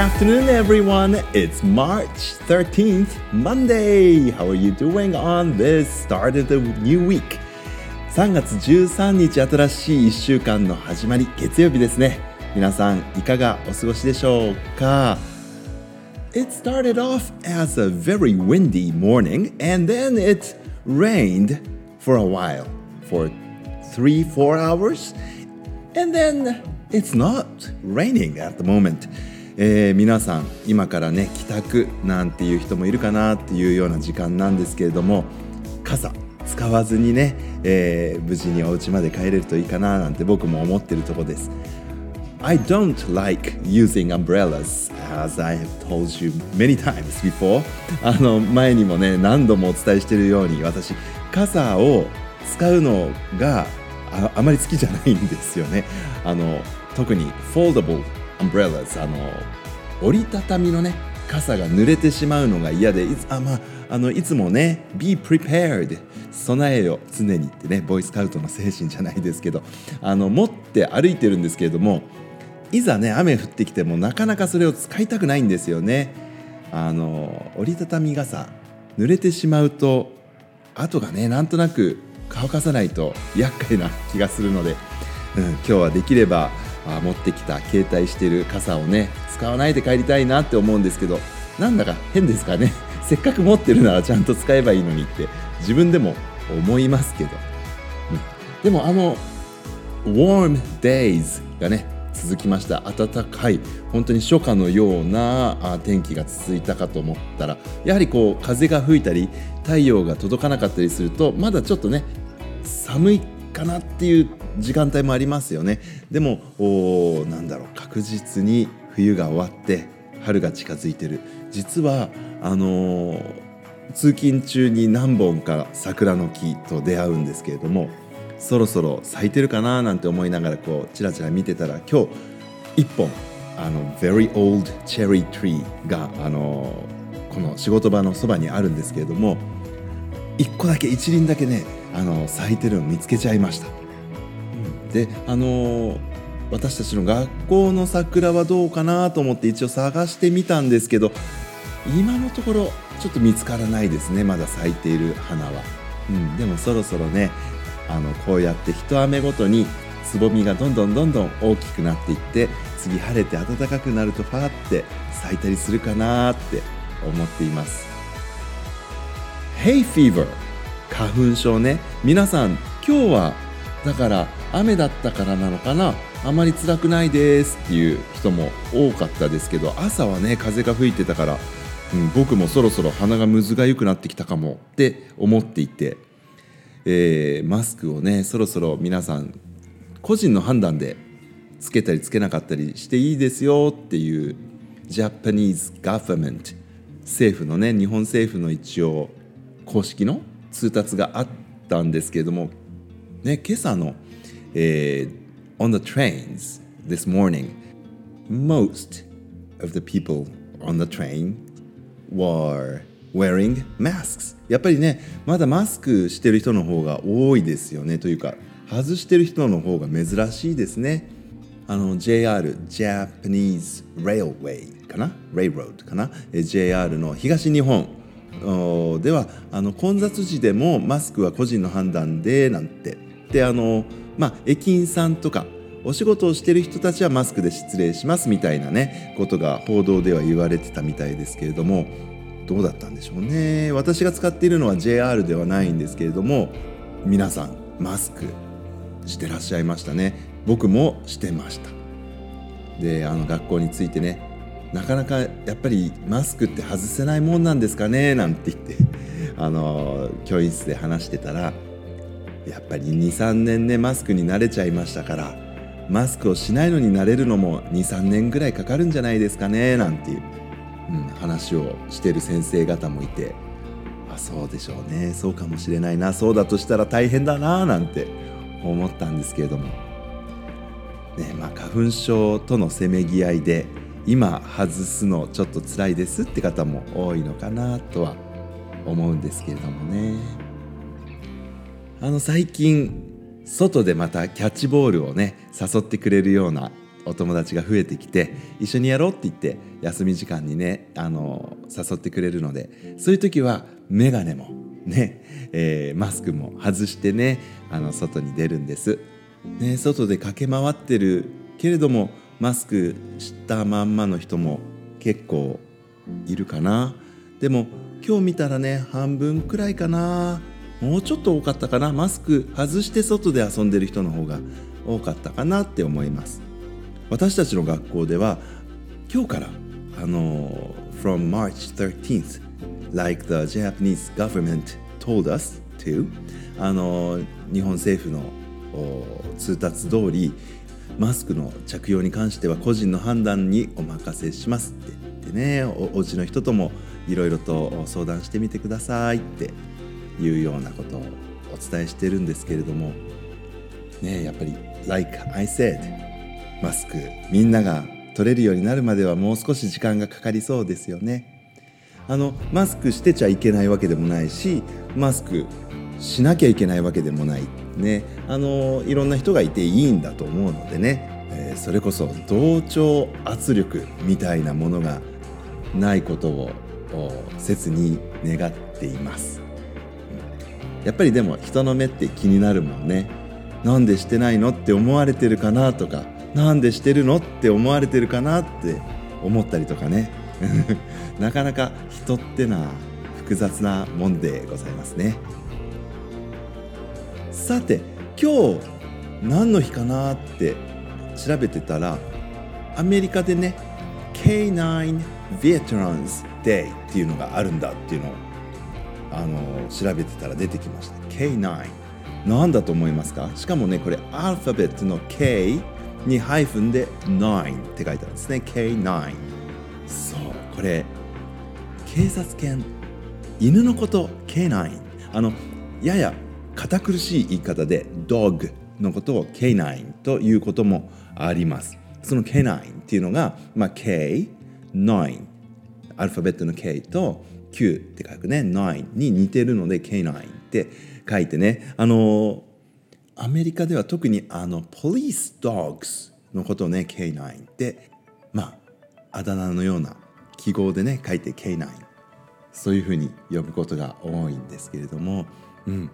Good afternoon, everyone. It's March 13th, Monday. How are you doing on this start of the new week? 3月13日、新しい1週間の始まり、月曜日ですね。皆さん、いかがお過ごしでしょうか It started off as a very windy morning, and then it rained for a while, for three, four hours, and then it's not raining at the moment. えー、皆さん今からね帰宅なんていう人もいるかなっていうような時間なんですけれども傘使わずにね、えー、無事にお家まで帰れるといいかななんて僕も思ってるとこです。I don't like using umbrellas as I have told you many times before. あの前にもね何度もお伝えしているように私傘を使うのがああまり好きじゃないんですよね。あの特に foldable umbrellas あの折りたたみのね傘が濡れてしまうのが嫌でいつあ、まあ、あのいつもね be prepared 備えよ常にってねボイスカウトの精神じゃないですけどあの持って歩いてるんですけれどもいざね雨降ってきてもなかなかそれを使いたくないんですよね。あの折りたたみ傘濡れてしまうと後がねなんとなく乾かさないと厄介な気がするので、うん、今日はできれば持ってきた携帯してる傘をね使わないで帰りたいなって思うんですけどなんだか変ですかね。せっかく持ってるならちゃんと使えばいいのにって自分でも思いますけど、うん、でもあの warm days がね続きました。暖かい本当に初夏のような天気が続いたかと思ったらやはりこう風が吹いたり太陽が届かなかったりするとまだちょっとね寒いかなっていう時間帯もありますよね。でもおなんだろう確実に冬が終わって春が近づいてる。実はあのー、通勤中に何本か桜の木と出会うんですけれどもそろそろ咲いてるかななんて思いながらこうチラチラ見てたら今日1本あの Very Old Cherry Tree があのこの仕事場のそばにあるんですけれども1個だけ1輪だけねあの咲いてるのを見つけちゃいました。であの私たちの学校の桜はどうかなと思って一応探してみたんですけど今のところちょっと見つからないですねまだ咲いている花は、うん、でもそろそろねあのこうやって一雨ごとにつぼみがどんどんどんどん大きくなっていって次晴れて暖かくなるとファーって咲いたりするかなって思っています Hay fever. 花粉症ね。皆さん今日はだから雨だったからなのかな？あまり辛くないですっていう人も多かったですけど朝はね風が吹いてたから、うん、僕もそろそろ鼻がむずがゆくなってきたかも。って思っていて、えー、マスクをねそろそろ皆さん個人の判断でつけたりつけなかったりしていいですよっていう Japanese government 政府のね日本政府の一応公式の通達があったんですけれどもね今朝の、えー、on the trains this morning most of the people on the train were wearing masks やっぱりねまだマスクしてる人の方が多いですよねというか外してる人の方が珍しいですねあの JR Japanese Railway かな Railroad かな JR の東日本ではあの混雑時でもマスクは個人の判断でなんて。であの、まあ、駅員さんとかお仕事をしてる人たちはマスクで失礼しますみたいなねことが報道では言われてたみたいですけれどもどうだったんでしょうね。私が使っているのは JR ではないんですけれども皆さんマスクしてらっしゃいましたね。僕もしてました。であの学校についてねなかなかやっぱりマスクって外せないもんなんですかね？なんて言って あの教員室で話してたらやっぱり23年ねマスクに慣れちゃいましたからマスクをしないのになれるのも23年ぐらいかかるんじゃないですかね？なんていう、うん、話をしてる先生方もいてあそうでしょうね。そうかもしれないな。そうだとしたら大変だな。なんて思ったんですけれども、ねまあ、花粉症とのせめぎ合いで今外すのちょっと辛いですって方も多いのかなとは思うんですけれどもねあの最近外でまたキャッチボールをね誘ってくれるようなお友達が増えてきて一緒にやろうって言って休み時間にねあの誘ってくれるのでそういう時は眼鏡もね、えー、マスクも外してねあの外に出るんです。ね、外で駆け回ってるけれどもマスクしたまんまの人も結構いるかな。でも今日見たらね半分くらいかな。もうちょっと多かったかな。マスク外して外で遊んでる人の方が多かったかなって思います。私たちの学校では今日からあの From March 13th like the Japanese government told us to あの日本政府の通達通りマスクの着用に関しては個人の判断にお任せしますって。言ってねおお家の人ともいろいろと相談してみてくださいっていうようなことをお伝えしてるんですけれども。ねやっぱり Like I said マスクみんなが取れるようになるまではもう少し時間がかかりそうですよね。あのマスクしてちゃいけないわけでもないしマスクしなきゃいけないわけでもない。ねあのいろんな人がいていいんだと思うのでね、えー、それこそ同調圧力みたいなものがないことを切に願っています。やっぱりでも人の目って気になるもんね。なんでしてないのって思われてるかなとかなんでしてるのって思われてるかなって思ったりとかね。なかなか人ってのは複雑なもんでございますね。さて今日何の日かなって調べてたらアメリカでね K9 Veterans Day っていうのがあるんだっていうのをあの調べてたら出てきました。K9 何だと思いますか？しかもねこれアルファベットの K にハイフンで9って書いてあるんですね。K9 そうこれ警察犬犬のこと K9 あのやや堅苦しい言い方で dog のことを K9 ということもあります。その K9 っていうのが、まあ、K9 アルファベットの K と Q って書くね。9に似てるので K9 って書いてね。あのアメリカでは特にあのポリスドッグスのことをね K9 ってまああだ名のような記号でね書いて K9 そういうふうに呼ぶことが多いんですけれども、うん。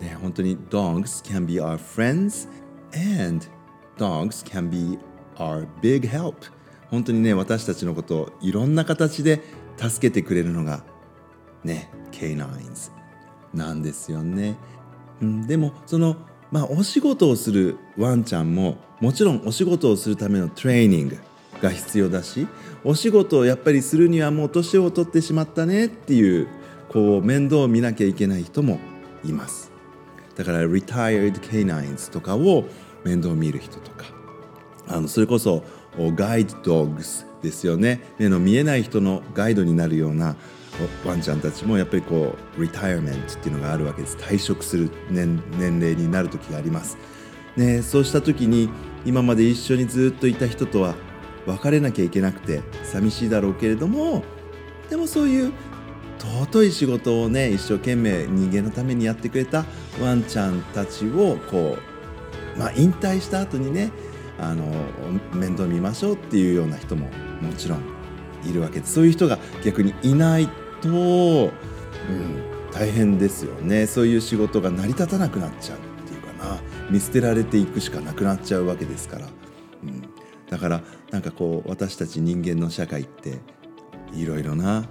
ね、本当に Dogs can be our friends and dogs can be our big help. 本当にね私たちのことをいろんな形で助けてくれるのがね K9s なんですよね、うん、でもそのまあお仕事をするワンちゃんももちろんお仕事をするためのトレーニングが必要だしお仕事をやっぱりするにはもう年を取ってしまったねっていうこう面倒を見なきゃいけない人もいます。だから retired canines とかを面倒見る人とか。あのそれこそガイドドッグスですよね。目の見えない人のガイドになるようなワンちゃんたちもやっぱりこうリタイアメントっていうのがあるわけです。退職する年年齢になる時があります、ね、そうした時に今まで一緒にずっといた人とは別れなきゃいけなくて寂しいだろうけれどもでもそういう尊い仕事をね一生懸命人間のためにやってくれたワンちゃんたちをこうまあ引退した後にねあの面倒見ましょうっていうような人ももちろんいるわけでそういう人が逆にいないと、うん、大変ですよね。そういう仕事が成り立たなくなっちゃうっていうかな。見捨てられていくしかなくなっちゃうわけですから、うん、だからなんかこう私たち人間の社会っていろいろな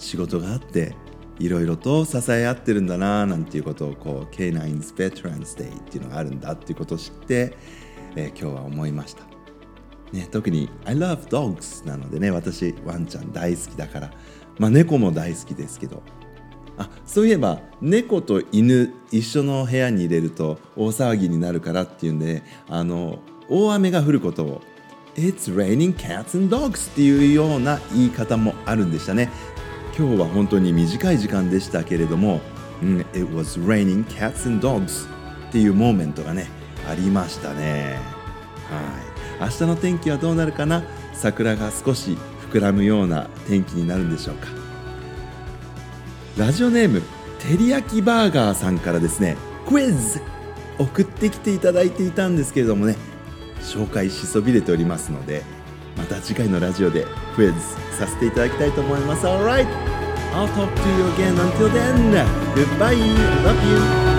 仕事があっていろいろと支え合ってるんだななんていうことをこう K9's Veterans Day っていうのがあるんだっていうことを知ってえー、今日は思いました、ね、特に I love dogs なのでね私ワンちゃん大好きだから。まあ猫も大好きですけど。あそういえば猫と犬一緒の部屋に入れると大騒ぎになるからっていうんであの大雨が降ることを It's raining cats and dogs っていうような言い方もあるんでしたね。今日は本当に短い時間でしたけれども、うん、It was raining cats and dogs っていうモーメントがねありましたねはい明日の天気はどうなるかな？桜が少し膨らむような天気になるんでしょうかラジオネームてりやきバーガーさんからですねクイズ送ってきていただいていたんですけれどもね紹介しそびれておりますのでまた次回のラジオでクイズさせていただきたいと思います。Alright! I'll talk to you again. Until then, goodbye. Love you.